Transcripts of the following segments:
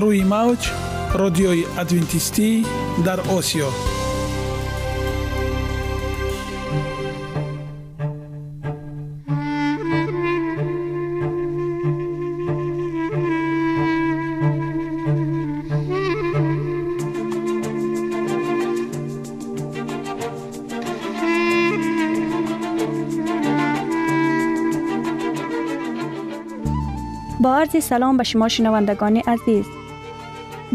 روی موج رادیوی ادوینتیستی در آسیا. با عرض سلام به شما شنوندگان عزیز.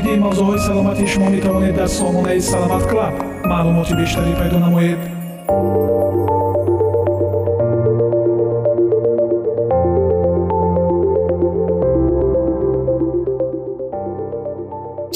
оиди мавзӯъҳои саломатии шумо метавонед дар сомонаи саломат клаб маълумоти бештарӣ пайдо намоед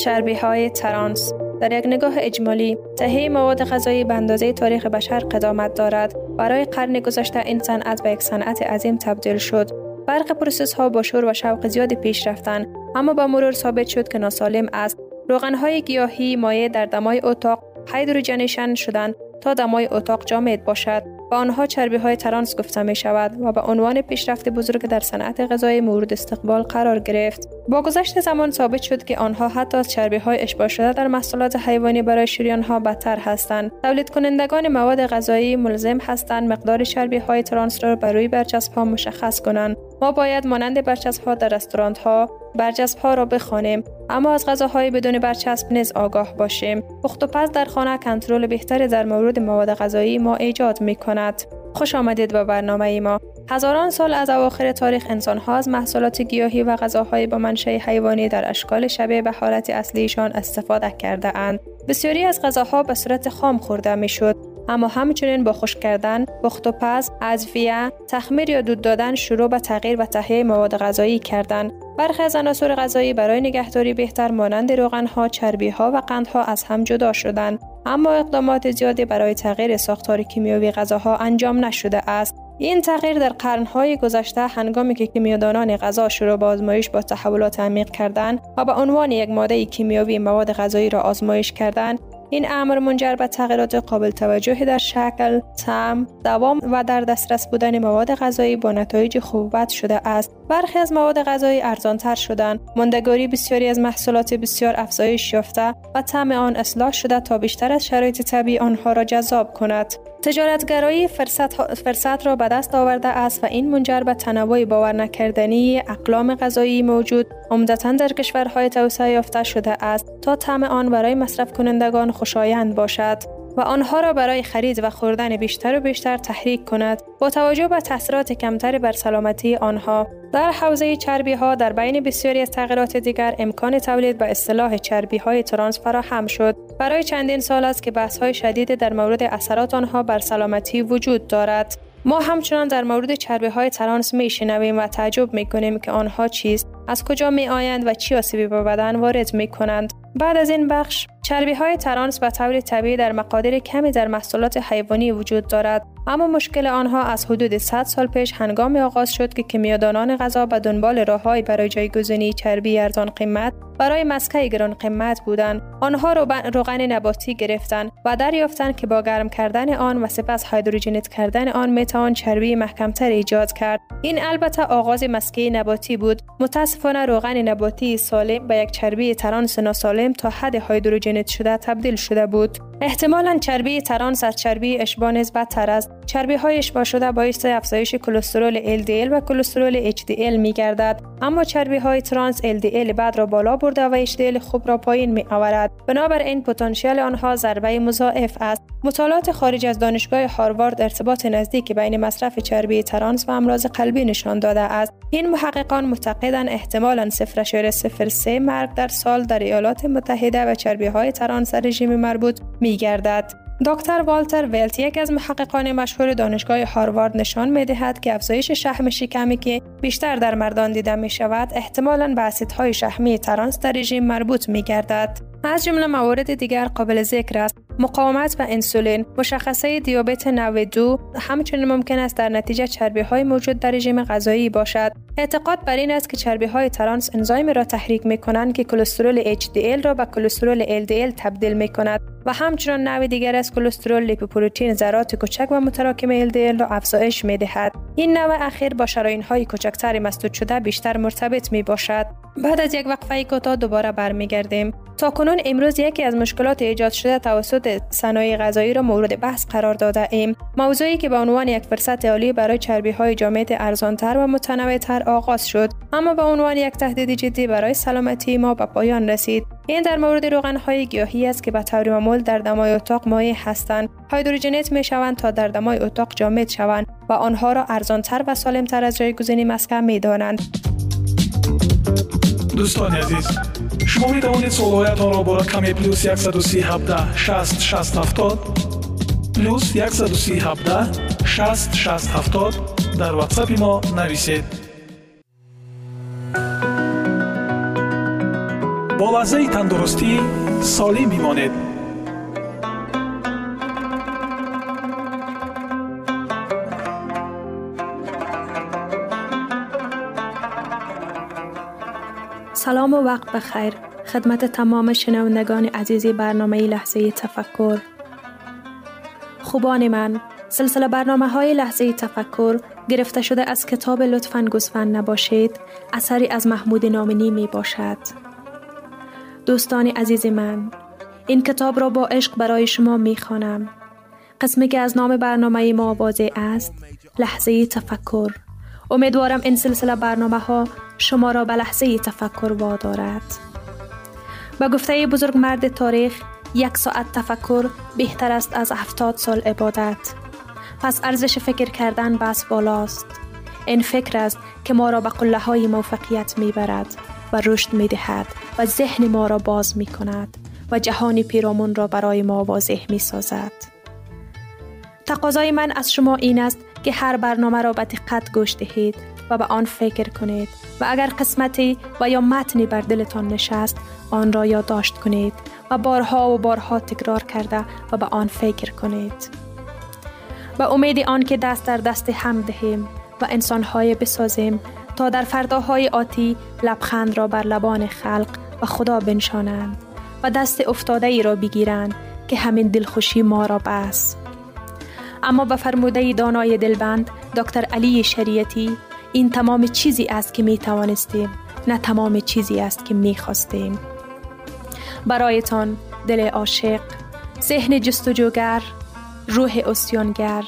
چربی های ترانس در یک نگاه اجمالی تهیه مواد غذایی به اندازه تاریخ بشر قدامت دارد برای قرن گذشته این صنعت به یک صنعت عظیم تبدیل شد برق پروسس ها با شور و شوق زیادی پیش رفتند اما با مرور ثابت شد که ناسالم است. روغن های گیاهی مایع در دمای اتاق hydrogenation شدند تا دمای اتاق جامد باشد. و آنها چربی های ترانس گفته می شود و به عنوان پیشرفت بزرگ در صنعت غذایی مورد استقبال قرار گرفت. با گذشت زمان ثابت شد که آنها حتی از چربی های اشباع شده در محصولات حیوانی برای شریان ها بدتر هستند. تولید کنندگان مواد غذایی ملزم هستند مقدار چربی های ترانس را بر روی برچسب ها مشخص کنند. ما باید مانند برچسب ها در رستوران ها برچسب ها را بخوانیم اما از غذاهای بدون برچسب نیز آگاه باشیم. پخت و پز در خانه کنترل بهتری در مورد مواد غذایی ما ایجاد می کند خوش آمدید به برنامه ما. هزاران سال از اواخر تاریخ انسان ها از محصولات گیاهی و غذاهای با منشأ حیوانی در اشکال شبیه به حالت اصلیشان استفاده کرده اند. بسیاری از غذاها به صورت خام خورده می شد اما همچنین با خشک کردن، پخت و پز، ادویه، تخمیر یا دود دادن شروع به تغییر و تهیه مواد غذایی کردند. برخی از عناصر غذایی برای نگهداری بهتر مانند روغنها، چربیها و قندها از هم جدا شدند. اما اقدامات زیادی برای تغییر ساختار کیمیاوی غذاها انجام نشده است. این تغییر در قرنهای گذشته هنگامی که کیمیادانان غذا شروع به آزمایش با تحولات عمیق کردند و به عنوان یک ماده کیمیاوی مواد غذایی را آزمایش کردند این امر منجر به تغییرات قابل توجهی در شکل، طعم، دوام و در دسترس بودن مواد غذایی با نتایج خوبت شده است. برخی از مواد غذایی ارزانتر شدند. ماندگاری بسیاری از محصولات بسیار افزایش یافته و طعم آن اصلاح شده تا بیشتر از شرایط طبیعی آنها را جذاب کند. تجارتگرایی فرصت, فرصت را به دست آورده است و این منجر به تنوع باور نکردنی اقلام غذایی موجود عمدتا در کشورهای توسعه یافته شده است تا طعم آن برای مصرف کنندگان خوشایند باشد. و آنها را برای خرید و خوردن بیشتر و بیشتر تحریک کند. با توجه به تاثیرات کمتر بر سلامتی آنها در حوزه چربی ها در بین بسیاری از تغییرات دیگر امکان تولید به اصطلاح چربی های ترانس فراهم شد. برای چندین سال است که بحث های شدید در مورد اثرات آنها بر سلامتی وجود دارد. ما همچنان در مورد چربی های ترانس می شنویم و تعجب می کنیم که آنها چیست از کجا می آیند و چی آسیبی به بدن وارد می کنند بعد از این بخش چربی های ترانس به طور طبیعی در مقادیر کمی در محصولات حیوانی وجود دارد. اما مشکل آنها از حدود 100 سال پیش هنگام آغاز شد که کیمیادانان غذا به دنبال راههایی برای جایگزینی چربی ارزان قیمت برای مسکه گران قیمت بودند. آنها روغن نباتی گرفتند و دریافتند که با گرم کردن آن و سپس hydrogenate کردن آن می‌توان چربی محکمتر ایجاد کرد. این البته آغاز مسکه نباتی بود. متاسفانه روغن نباتی سالم به یک چربی ترانس ناسالم تا حدی hydrogenate شده تبدیل شده بود. احتمالا چربی ترانس از چربی اشباع نیز بدتر است. چربی های اشباع شده باعث افزایش کلسترول LDL و کلسترول HDL می گردد اما چربی های ترانس LDL بد را بالا برده و HDL خوب را پایین می آورد بنابراین پتانسیل آنها ضربه مضاعف است. مطالعات خارج از دانشگاه هاروارد ارتباط نزدیک بین مصرف چربی ترانس و امراض قلبی نشان داده است. این محققان معتقدند احتمالا 0.03 مرگ در سال در ایالات متحده و چربی های ترانس رژیم مربوط می گردد. دکتر والتر ویلت یک از محققان مشهور دانشگاه هاروارد نشان می دهد که افزایش شحم شکمی که بیشتر در مردان دیده می شود احتمالاً به اسیدهای شحمی ترانس در رژیم مربوط می گردد. از جمله موارد دیگر قابل ذکر است مقاومت به انسولین مشخصه دیابت نوع دو همچنین ممکن است در نتیجه چربی های موجود در رژیم غذایی باشد اعتقاد بر این است که چربی های ترانس انزایم را تحریک می کنند که کلسترول HDL را به کلسترول LDL تبدیل می کند و همچنان نوع دیگر از کلسترول لیپوپروتئین ذرات کوچک و متراکم LDL را افزایش می دهد این نوع اخیر با شرایین های کوچکتر مسدود شده بیشتر مرتبط می باشد بعد از یک وقفه کوتاه دوباره برمیگردیم. تا کنون امروز یکی از مشکلات ایجاد شده توسط صنایع غذایی را مورد بحث قرار داده ایم. موضوعی که به عنوان یک فرصت عالی برای چربی های جامعه ارزانتر و متنوعتر آغاز شد. اما به عنوان یک تهدید جدی برای سلامتی ما به پایان رسید. این در مورد روغن های گیاهی است که به طور معمول در دمای اتاق مایع هستند. هایدروژنیت می شوند تا در دمای اتاق جامد شوند و آنها را ارزانتر و سالمتر از جایگزینی مسکن می دانند. دوستان عزیز شما می توانید سوالهایتان را با رقم پلوس 137 60 60 70 پلوس 137 60 60 70 در واتساپ ما نویسید. لحظه تندرستی سالم بمانید سلام و وقت بخیر. خدمت تمام شنوندگان عزیزی برنامه لحظه تفکر. خوبان من سلسله برنامه های لحظه تفکر گرفته شده از کتاب لطفا گسفن نباشید اثری از محمود نامنی می باشد دوستان عزیز من این کتاب را با عشق برای شما می خوانم قسمی که از نام برنامه ما واضح است لحظه تفکر امیدوارم این سلسله برنامه ها شما را به لحظه تفکر وادارد. به گفته بزرگ مرد تاریخ یک ساعت تفکر بهتر است از هفتاد سال عبادت. پس ارزش فکر کردن بس بالاست. این فکر است که ما را به قله های موفقیت می برد و رشد می دهد و ذهن ما را باز می کند و جهانی پیرامون را برای ما واضح می سازد. تقاضای من از شما این است که هر برنامه را به دقت گوش دهید و به آن فکر کنید و اگر قسمتی و یا متنی بر دلتان نشست آن را یادداشت کنید و بارها و بارها تکرار کرده و به آن فکر کنید به امید آن که دست در دست هم دهیم و انسانهای بسازیم تا در فرداهای آتی لبخند را بر لبان خلق و خدا بنشانند و دست افتاده ای را بگیرند که همین دلخوشی ما را بس اما به فرموده دانای دلبند دکتر علی شریعتی این تمام چیزی است که می توانستیم نه تمام چیزی است که می خواستیم برایتان دل عاشق ذهن جستجوگر روح اسیانگر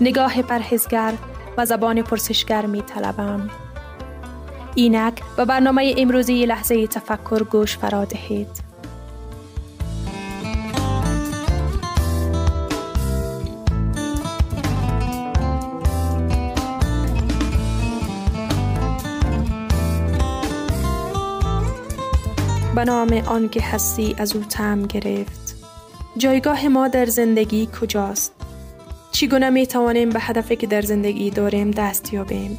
نگاه پرهزگر و زبان پرسشگر می طلبم. اینک به برنامه امروزی لحظه تفکر گوش فرا دهید. به نام آن که هستی از او تم گرفت. جایگاه ما در زندگی کجاست؟ چگونه می توانیم به هدفی که در زندگی داریم دست یابیم؟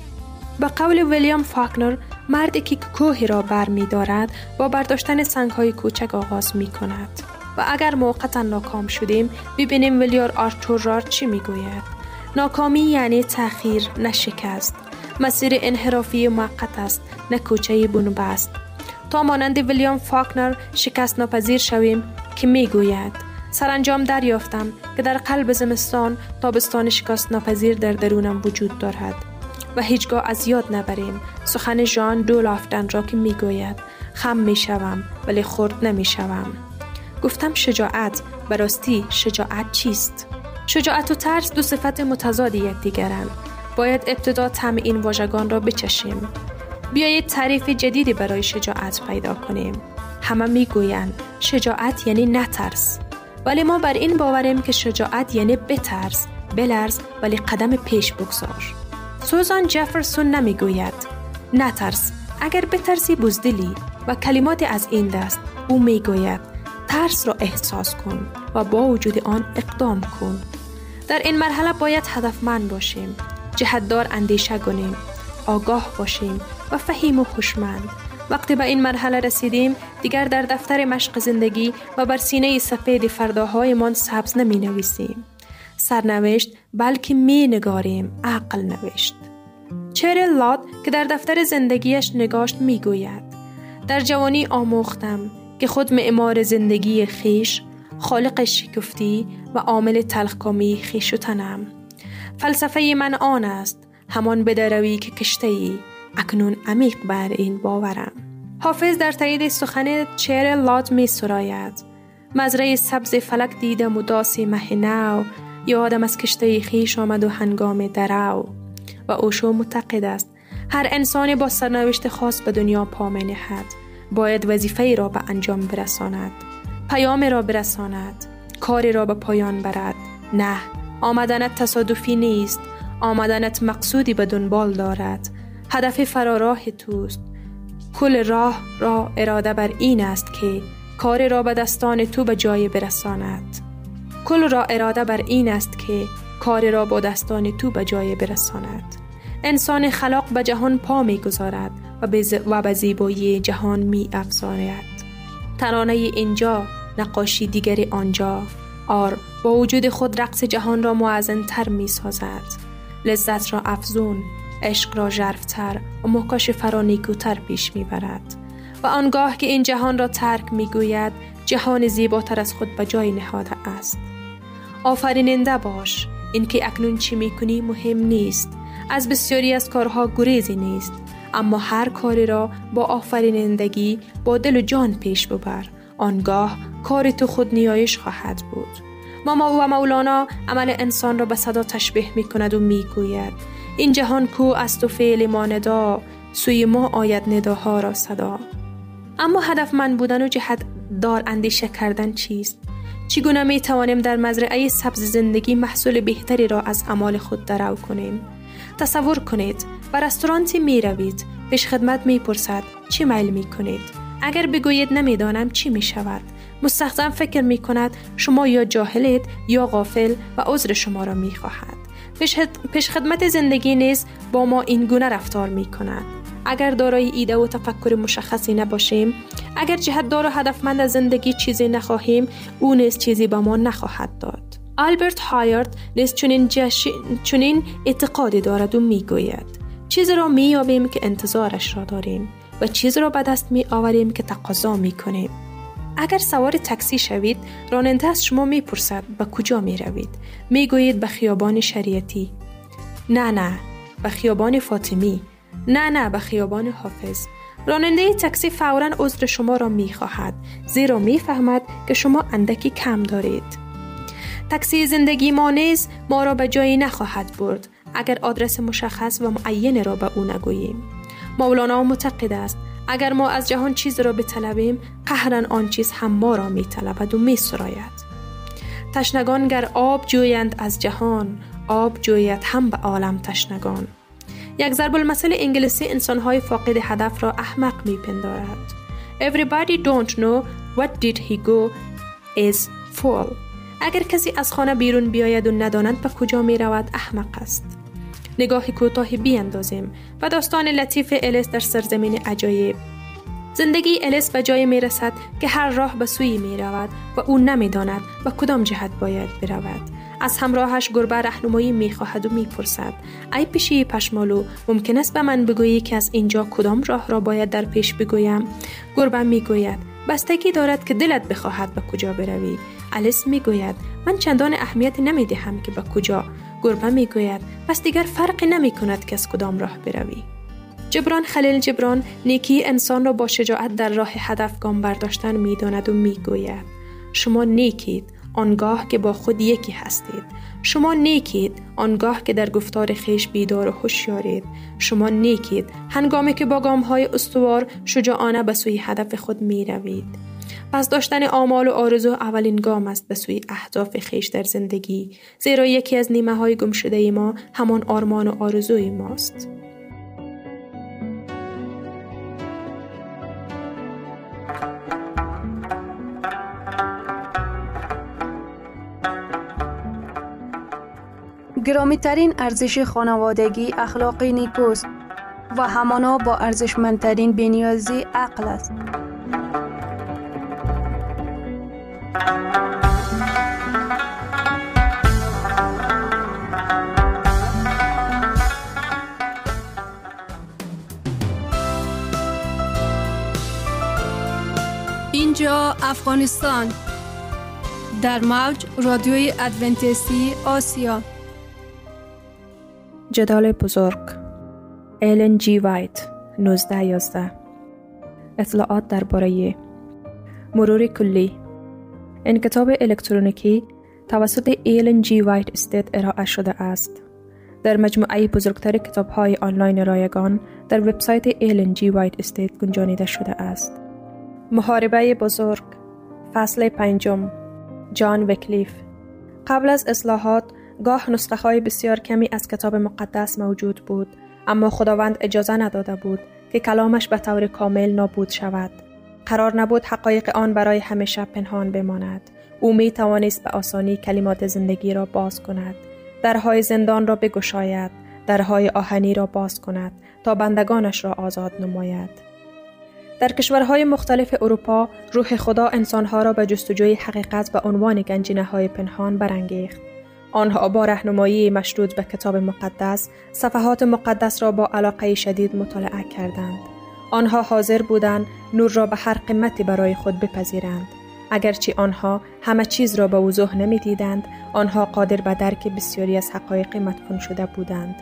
به قول ویلیام فاکنر مردی که کوهی را بر می دارد با برداشتن سنگ های کوچک آغاز می کند و اگر موقتا ناکام شدیم ببینیم ویلیار آرتور را چی می گوید ناکامی یعنی تأخیر نه شکست. مسیر انحرافی موقت است نه کوچه بنبست. تا مانند ویلیام فاکنر شکست ناپذیر شویم که می گوید سرانجام دریافتم که در قلب زمستان تابستان شکست ناپذیر در درونم وجود دارد. و هیچگاه از یاد نبریم سخن جان دو لافتن را که می گوید خم می شوم ولی خورد نمی شوم. گفتم شجاعت براستی شجاعت چیست؟ شجاعت و ترس دو صفت متضاد یکدیگرند باید ابتدا تم این واژگان را بچشیم بیایید تعریف جدیدی برای شجاعت پیدا کنیم. همه می‌گویند شجاعت یعنی نترس. ولی ما بر این باوریم که شجاعت یعنی بترس، بلرز ولی قدم پیش بگذار. سوزان جفرسون نمی‌گوید نترس اگر بترسی بزدلی و کلمات از این دست او می‌گوید ترس را احساس کن و با وجود آن اقدام کن. در این مرحله باید هدفمند باشیم. جهتدار اندیشه کنیم آگاه باشیم و فهیم و خوشمند وقتی به این مرحله رسیدیم دیگر در دفتر مشق زندگی و بر سینه سفید فرداهایمان سبز نمی نویسیم سرنوشت بلکه می نگاریم عقل نوشت. چهر لاد که در دفتر زندگیش نگاشت می گوید در جوانی آموختم که خود معمار زندگی خیش خالق شکفتی و عامل تلخکامی خیش و تنم. فلسفه من آن است همان بدروی که کشته ای اکنون عمیق بر این باورم. حافظ در تایید سخن چهر لات می سراید. مزرعه سبز فلک دیدم و داس مه نو یادم از کشته خیش آمد و هنگام درو. و اوشو معتقد است هر انسانی با سرنوشت خاص به دنیا پا می باید وظیفه را به انجام برساند پیام را برساند کاری را به پایان برد. نه آمدنت تصادفی نیست آمدنت مقصودی به دنبال دارد. هدف فراراه توست. کل راه را اراده بر این است که کار را به دستان تو به جای برساند. کل را اراده بر این است که کار را با دستان تو به جای برساند. انسان خلاق به جهان پا می گذارد و به, و زیبایی جهان می افزاید ترانه اینجا نقاشی دیگری آنجا. آر با وجود خود رقص جهان را معزن تر می سازد. لذت را افزون عشق را ژرفتر و محکاش فرانیکوتر پیش می‌برد و آنگاه که این جهان را ترک می‌گوید جهان زیباتر از خود به جای نهاده است. آفریننده باش. اینکه اکنون چی می‌کنی مهم نیست. از بسیاری از کارها گریزی نیست. اما هر کاری را با آفرینندگی با دل و جان پیش ببر. آنگاه کار تو خود نیایش خواهد بود. ماما و مولانا عمل انسان را به صدا تشبیه می کند و می گوید این جهان کو است و فعل ما ندا سوی ما آید نداها را صدا. اما هدف من بودن و جهت دار اندیشه کردن چیست؟ چگونه می توانیم در مزرعه سبز زندگی محصول بهتری را از اعمال خود درو کنیم تصور کنید به رستورانتی می روید پیش خدمت می پرسد چی میل می کنید اگر بگویید نمی‌دانم چی می شود مستخدم فکر می کند شما یا جاهلید یا غافل و عذر شما را می خواهد. پیش خدمت زندگی نیز با ما این گونه رفتار می کند. اگر دارای ایده و تفکر مشخصی نباشیم اگر جهت دار و هدفمند از زندگی چیزی نخواهیم او نیز چیزی به ما نخواهد داد. آلبرت هایارد نیز چنین, چنین اعتقادی دارد و می‌گوید چیزی را مییابیم که انتظارش را داریم و چیزی را به دست می آوریم که تقاضا می کنیم اگر سوار تاکسی شوید راننده از شما می‌پرسد به کجا می روید می گویید به خیابان شریعتی. نه نه به خیابان فاطمی. نه نه به خیابان حافظ. راننده تاکسی فورا عذر شما را می خواهد زیرا می فهمد که شما اندکی کم دارید. تاکسی زندگی ما نیز ما را به جایی نخواهد برد. اگر آدرس مشخص و معین را به او نگوییم. مولانا معتقد است اگر ما از جهان چیز را بطلبیم قهرن آن چیز هم ما را می طلبد و می سراید تشنگان گر آب جویند از جهان آب جوید هم به عالم تشنگان. یک ضرب المثل انگلیسی انسانهای فاقد هدف را احمق می پندارد. Everybody don't know what did he go is fool. اگر کسی از خانه بیرون بیاید و نداند به کجا می رود احمق است. نگاهی کوتاهی بیاندازیم و داستان لطیف الیس در سرزمین عجایب زندگی الیس به جای می رسد که هر راه به سوی می رود و او نمی داند و کدام جهت باید برود از همراهش گربه رهنمایی می خواهد و می پرسد ای پیشی پشمالو ممکن است به من بگویی که از اینجا کدام راه را باید در پیش بگویم؟ گربه می گوید بستگی دارد که دلت بخواهد به کجا بروی. الیس می گوید من چندان اهمیت نمی دهم که به کجا. گربه می گوید پس دیگر فرقی نمی کند که از کدام راه بروی. جبران خلیل جبران نیکی انسان را با شجاعت در راه هدف گام برداشتن می داند و می گوید شما نیکید. آنگاه که با خود یکی هستید. شما نیکید آنگاه که در گفتار خیش بیدار و هوشیارید. شما نیکید هنگامی که با گام های استوار شجاعانه به سوی هدف خود می روید پس داشتن آمال و آرزو اولین گام است به سوی اهداف خیش در زندگی زیرا یکی از نیمه های گم شده ما همان آرمان و آرزوی ماست. گرامی ترین ارزش خانوادگی اخلاقی نیکوست و همانا با ارزشمندترین بنیازی عقل است. اینجا افغانستان در موج رادیوی ادونتیستی آسیا جدال بزرگ. ایلن جی وایت 1911 اطلاعات درباره مرور کلی. این کتاب الکترونیکی توسط ایلن جی وایت استیت ارائه شده است. در مجموعه بزرگتر کتاب های آنلاین رایگان در وبسایت ایلن جی وایت استیت گنجانیده شده است. محاربه بزرگ. فصل پنجم. جان وکلیف. قبل از اصلاحات گاه نسخه های بسیار کمی از کتاب مقدس موجود بود اما خداوند اجازه نداده بود که کلامش به طور کامل نابود شود. قرار نبود حقایق آن برای همیشه پنهان بماند. او می توانست به آسانی کلمات زندگی را باز کند درهای زندان را بگشاید درهای آهنی را باز کند تا بندگانش را آزاد نماید. در کشورهای مختلف اروپا روح خدا انسانها را به جستجوی حقیقت به عنوان گنجینه های پنهان برانگیخت. آنها با رهنمایی مشروط به کتاب مقدس صفحات مقدس را با علاقه شدید مطالعه کردند. آنها حاضر بودند نور را به هر قیمتی برای خود بپذیرند. اگرچه آنها همه چیز را به وضوح نمی دیدند، آنها قادر به درک بسیاری از حقایق مدفون شده بودند.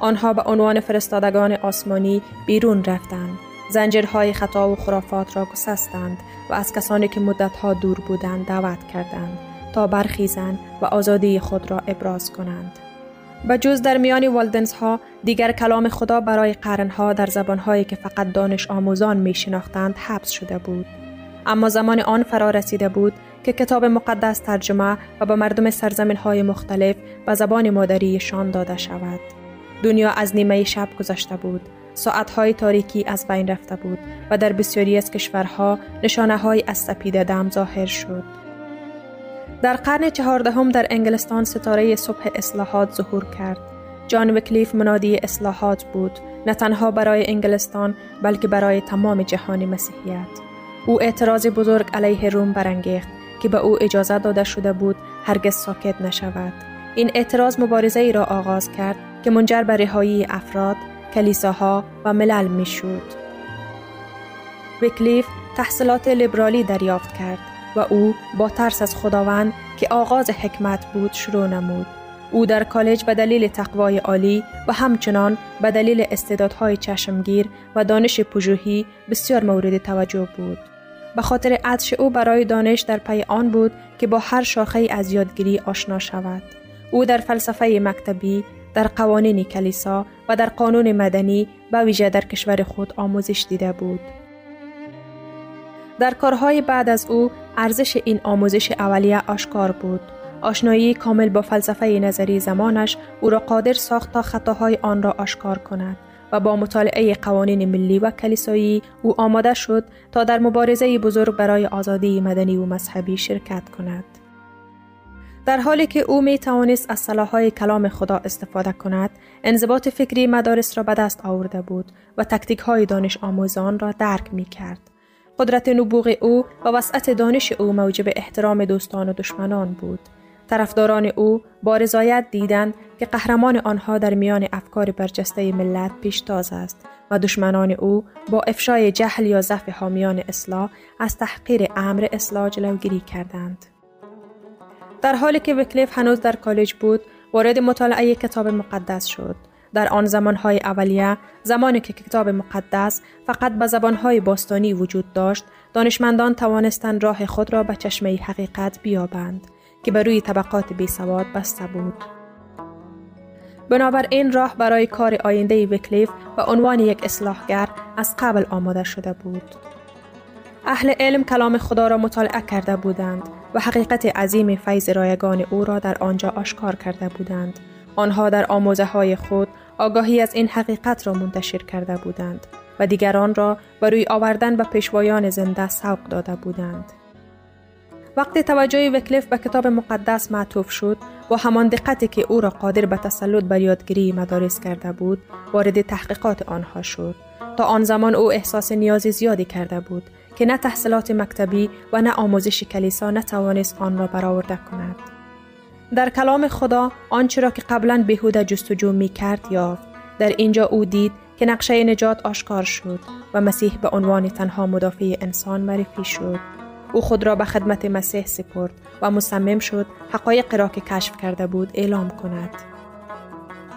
آنها به عنوان فرستادگان آسمانی بیرون رفتند. زنجیرهای خطا و خرافات را گسستند و از کسانی که مدتها دور بودند دعوت کردند تا برخیزند و آزادی خود را ابراز کنند. به جز در میان والدنس ها دیگر کلام خدا برای قرنها در زبانهایی که فقط دانش آموزان می شناختند حبس شده بود. اما زمان آن فرا رسیده بود که کتاب مقدس ترجمه و به مردم سرزمین های مختلف به زبان مادریشان داده شود. دنیا از نیمه شب گذشته بود ساعتهای تاریکی از بین رفته بود و در بسیاری از کشورها نشانه های از سپید دم ظاهر شد. در قرن چهاردهم در انگلستان ستاره صبح اصلاحات ظهور کرد. جان وکلیف منادی اصلاحات بود نه تنها برای انگلستان بلکه برای تمام جهان مسیحیت. او اعتراض بزرگ علیه روم برانگیخت که به او اجازه داده شده بود هرگز ساکت نشود. این اعتراض مبارزه ای را آغاز کرد که منجر به رهایی افراد، کلیساها و ملل می شود. ویکلیف تحصیلات لیبرالی دریافت کرد و او با ترس از خداوند که آغاز حکمت بود شروع نمود. او در کالج به دلیل تقوای عالی و همچنان به دلیل استعدادهای چشمگیر و دانش پژوهی بسیار مورد توجه بود. به خاطر عطش او برای دانش در پی آن بود که با هر شاخه از یادگیری آشنا شود. او در فلسفه مکتبی، در قوانین کلیسا و در قانون مدنی به ویژه در کشور خود آموزش دیده بود. در کارهای بعد از او ارزش این آموزش اولیه آشکار بود. آشنایی کامل با فلسفه نظری زمانش او را قادر ساخت تا خطاهای آن را آشکار کند و با مطالعه قوانین ملی و کلیسایی او آماده شد تا در مبارزه بزرگ برای آزادی مدنی و مذهبی شرکت کند. در حالی که او می توانست از صلاحهای کلام خدا استفاده کند، انضباط فکری مدارس را به دست آورده بود و تکتیک های دانش آموزان را درک می کرد. قدرت نبوغ او و وسعت دانش او موجب احترام دوستان و دشمنان بود. طرفداران او با رضایت دیدند که قهرمان آنها در میان افکار برجسته ملت پیشتاز است و دشمنان او با افشای جهل یا ضعف حامیان اصلاح از تحقیر امر اصلاح جلوگیری کردند. در حالی که وکلیف هنوز در کالج بود، وارد مطالعه کتاب مقدس شد. در آن زمانهای اولیه زمانی که کتاب مقدس فقط به زبانهای باستانی وجود داشت دانشمندان توانستند راه خود را به چشمه حقیقت بیابند که بر روی طبقات بی سواد بسته بود. این راه برای کار آینده وکلیف و عنوان یک اصلاحگر از قبل آماده شده بود. اهل علم کلام خدا را مطالعه کرده بودند و حقیقت عظیم فیض رایگان او را در آنجا آشکار کرده بودند. آنها در آموزه های خود آگاهی از این حقیقت را منتشر کرده بودند و دیگران را روی آوردن به پیشوایان زنده سوق داده بودند. وقتی توجه وکلیف به کتاب مقدس معطوف شد با همان دقتی که او را قادر به تسلط بر یادگیری مدارس کرده بود وارد تحقیقات آنها شد تا آن زمان او احساس نیاز زیادی کرده بود که نه تحصیلات مکتبی و نه آموزش کلیسا نتوانست آن را برآورده کند در کلام خدا آنچه را که قبلا بهوده جستجو می کرد یافت. در اینجا او دید که نقشه نجات آشکار شد و مسیح به عنوان تنها مدافع انسان معرفی شد. او خود را به خدمت مسیح سپرد و مصمم شد حقایق را که کشف کرده بود اعلام کند.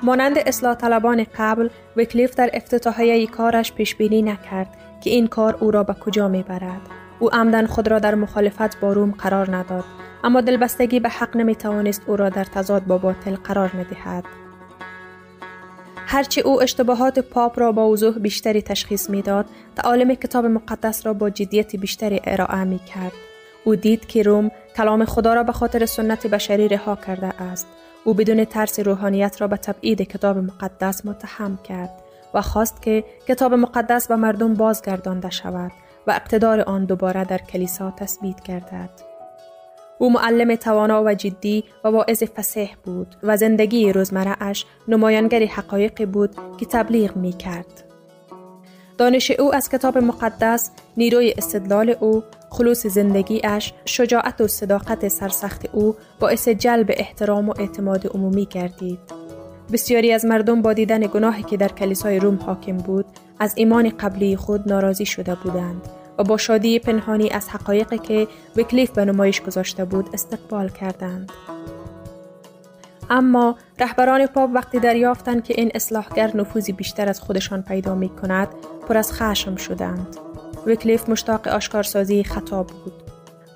مانند اصلاح طلبان قبل وکلیف در افتتاحیه کارش پیش بینی نکرد که این کار او را به کجا می برد. او عمدن خود را در مخالفت با روم قرار نداد اما دلبستگی به حق نمی توانست او را در تضاد با باطل قرار ندهد. هرچه او اشتباهات پاپ را با وضوح بیشتری تشخیص می‌داد تعالیم کتاب مقدس را با جدیت بیشتری ارائه می کرد. او دید که روم کلام خدا را به خاطر سنت بشری رها کرده است. او بدون ترس روحانیت را به تبعید کتاب مقدس متهم کرد و خواست که کتاب مقدس به مردم بازگردانده شود و اقتدار آن دوباره در کلیسا تثبیت گردد. او معلم توانا و جدی و واعظ فسیح بود و زندگی روزمره اش نمایانگر حقایق بود که تبلیغ می کرد. دانش او از کتاب مقدس، نیروی استدلال او، خلوص زندگی اش، شجاعت و صداقت سرسخت او باعث جلب احترام و اعتماد عمومی گردید. بسیاری از مردم با دیدن گناهی که در کلیسای روم حاکم بود، از ایمان قبلی خود ناراضی شده بودند و با شادی پنهانی از حقایقی که وکلیف به نمایش گذاشته بود استقبال کردند. اما رهبران پاپ وقتی دریافتند که این اصلاحگر نفوذی بیشتر از خودشان پیدا می کند پر از خشم شدند. وکلیف مشتاق آشکارسازی خطا بود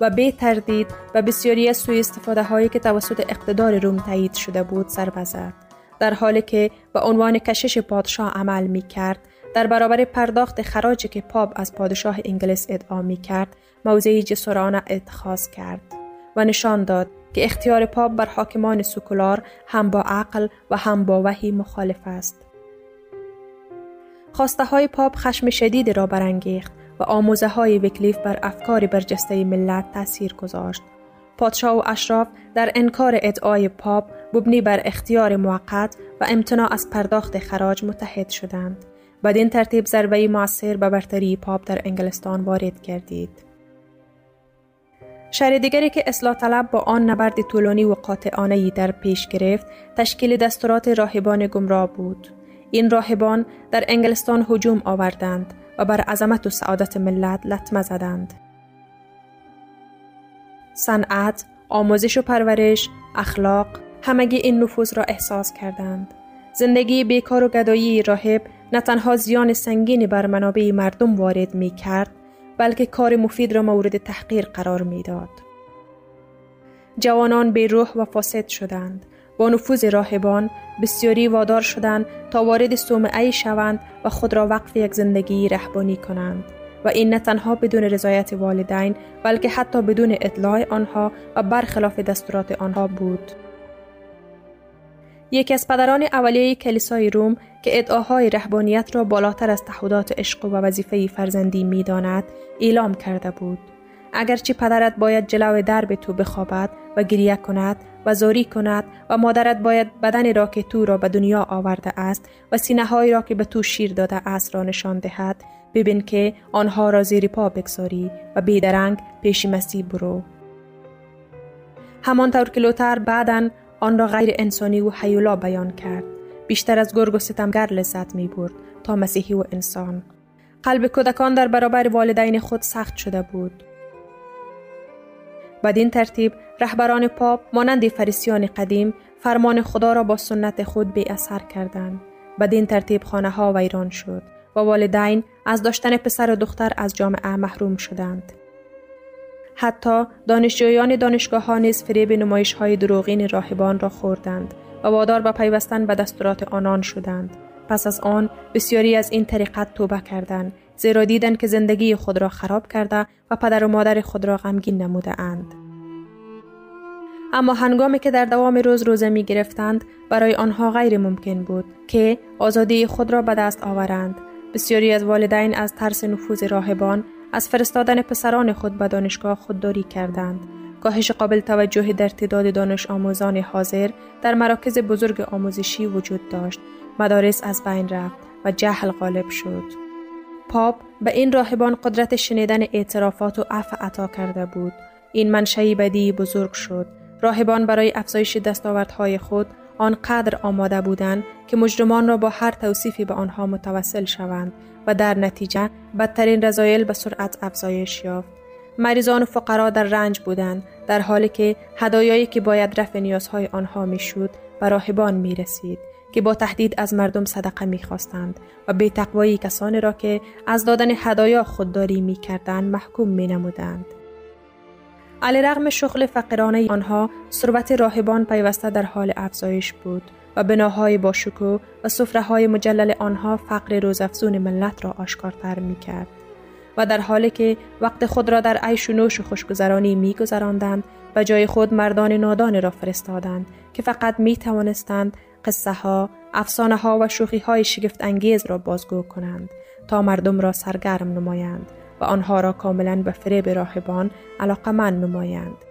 و به تردید و بسیاری از سوی استفاده هایی که توسط اقتدار روم تایید شده بود سر بزد. در حالی که به عنوان کشش پادشاه عمل می کرد در برابر پرداخت خراجی که پاپ از پادشاه انگلیس ادعا می کرد موضعی جسورانه اتخاذ کرد و نشان داد که اختیار پاپ بر حاکمان سکولار هم با عقل و هم با وحی مخالف است. خواسته های پاپ خشم شدید را برانگیخت و آموزه های وکلیف بر افکار برجسته ملت تاثیر گذاشت. پادشاه و اشراف در انکار ادعای پاپ مبنی بر اختیار موقت و امتناع از پرداخت خراج متحد شدند. بدین ترتیب ضربه موثر به برتری پاپ در انگلستان وارد گردید. شهر دیگری که اصلاح طلب با آن نبرد طولانی و قاطعانه در پیش گرفت تشکیل دستورات راهبان گمراه بود. این راهبان در انگلستان هجوم آوردند و بر عظمت و سعادت ملت لطمه زدند. صنعت، آموزش و پرورش، اخلاق، همگی این نفوذ را احساس کردند. زندگی بیکار و گدایی راهب نه تنها زیان سنگینی بر منابع مردم وارد می کرد بلکه کار مفید را مورد تحقیر قرار می داد. جوانان به روح و فاسد شدند. با نفوذ راهبان بسیاری وادار شدند تا وارد صومعه شوند و خود را وقف یک زندگی رهبانی کنند. و این نه تنها بدون رضایت والدین بلکه حتی بدون اطلاع آنها و برخلاف دستورات آنها بود. یکی از پدران اولیه کلیسای روم که ادعاهای رهبانیت را بالاتر از تعهدات عشق و وظیفه فرزندی می داند، اعلام کرده بود. اگرچه پدرت باید جلو درب تو بخوابد و گریه کند و زاری کند و مادرت باید بدن را که تو را به دنیا آورده است و سینه را که به تو شیر داده است را نشان دهد ببین که آنها را زیر پا بگذاری و بیدرنگ پیش مسیح برو. همانطور که لوتر بعدا آن را غیر انسانی و حیولا بیان کرد. بیشتر از گرگ و ستمگر لذت می برد تا مسیحی و انسان. قلب کودکان در برابر والدین خود سخت شده بود. بدین ترتیب رهبران پاپ مانند فریسیان قدیم فرمان خدا را با سنت خود بی اثر کردند. بدین ترتیب خانه ها ویران شد و والدین از داشتن پسر و دختر از جامعه محروم شدند. حتی دانشجویان دانشگاه ها نیز فریب نمایش های دروغین راهبان را خوردند و وادار به پیوستن به دستورات آنان شدند. پس از آن بسیاری از این طریقت توبه کردند زیرا دیدند که زندگی خود را خراب کرده و پدر و مادر خود را غمگین نموده اند. اما هنگامی که در دوام روز روزه می گرفتند برای آنها غیر ممکن بود که آزادی خود را به دست آورند بسیاری از والدین از ترس نفوذ راهبان از فرستادن پسران خود به دانشگاه خودداری کردند. کاهش قابل توجهی در تعداد دانش آموزان حاضر در مراکز بزرگ آموزشی وجود داشت. مدارس از بین رفت و جهل غالب شد. پاپ به این راهبان قدرت شنیدن اعترافات و عفو عطا کرده بود. این منشعی بدی بزرگ شد. راهبان برای افزایش دستاوردهای خود آنقدر آماده بودند که مجرمان را با هر توصیفی به آنها متوسل شوند و در نتیجه بدترین رضایل به سرعت افزایش یافت. مریضان و فقرا در رنج بودند در حالی که هدایایی که باید رفع نیازهای آنها می‌شد به راهبان می رسید که با تهدید از مردم صدقه می خواستند و به تقوایی کسانی را که از دادن هدایا خودداری می کردند محکوم می نمودند. علی رغم شغل فقرانه آنها ثروت راهبان پیوسته در حال افزایش بود و بناهای باشکو و صفره های مجلل آنها فقر روزافزون ملت را آشکارتر می کرد. و در حالی که وقت خود را در عیش و نوش و خوشگذرانی می گذراندند و جای خود مردان نادان را فرستادند که فقط می توانستند قصه ها، افسانه ها و شوخی های شگفت انگیز را بازگو کنند تا مردم را سرگرم نمایند و آنها را کاملا به فریب راهبان علاقمند نمایند.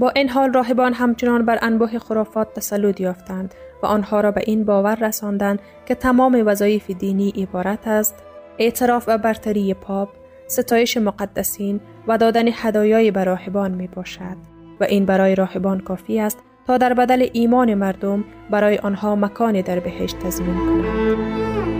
با این حال راهبان همچنان بر انبوه خرافات تسلط یافتند و آنها را به این باور رساندند که تمام وظایف دینی عبارت است اعتراف و برتری پاپ، ستایش مقدسین و دادن هدایای به راهبان می باشد و این برای راهبان کافی است تا در بدل ایمان مردم برای آنها مکانی در بهشت تضمین کنند.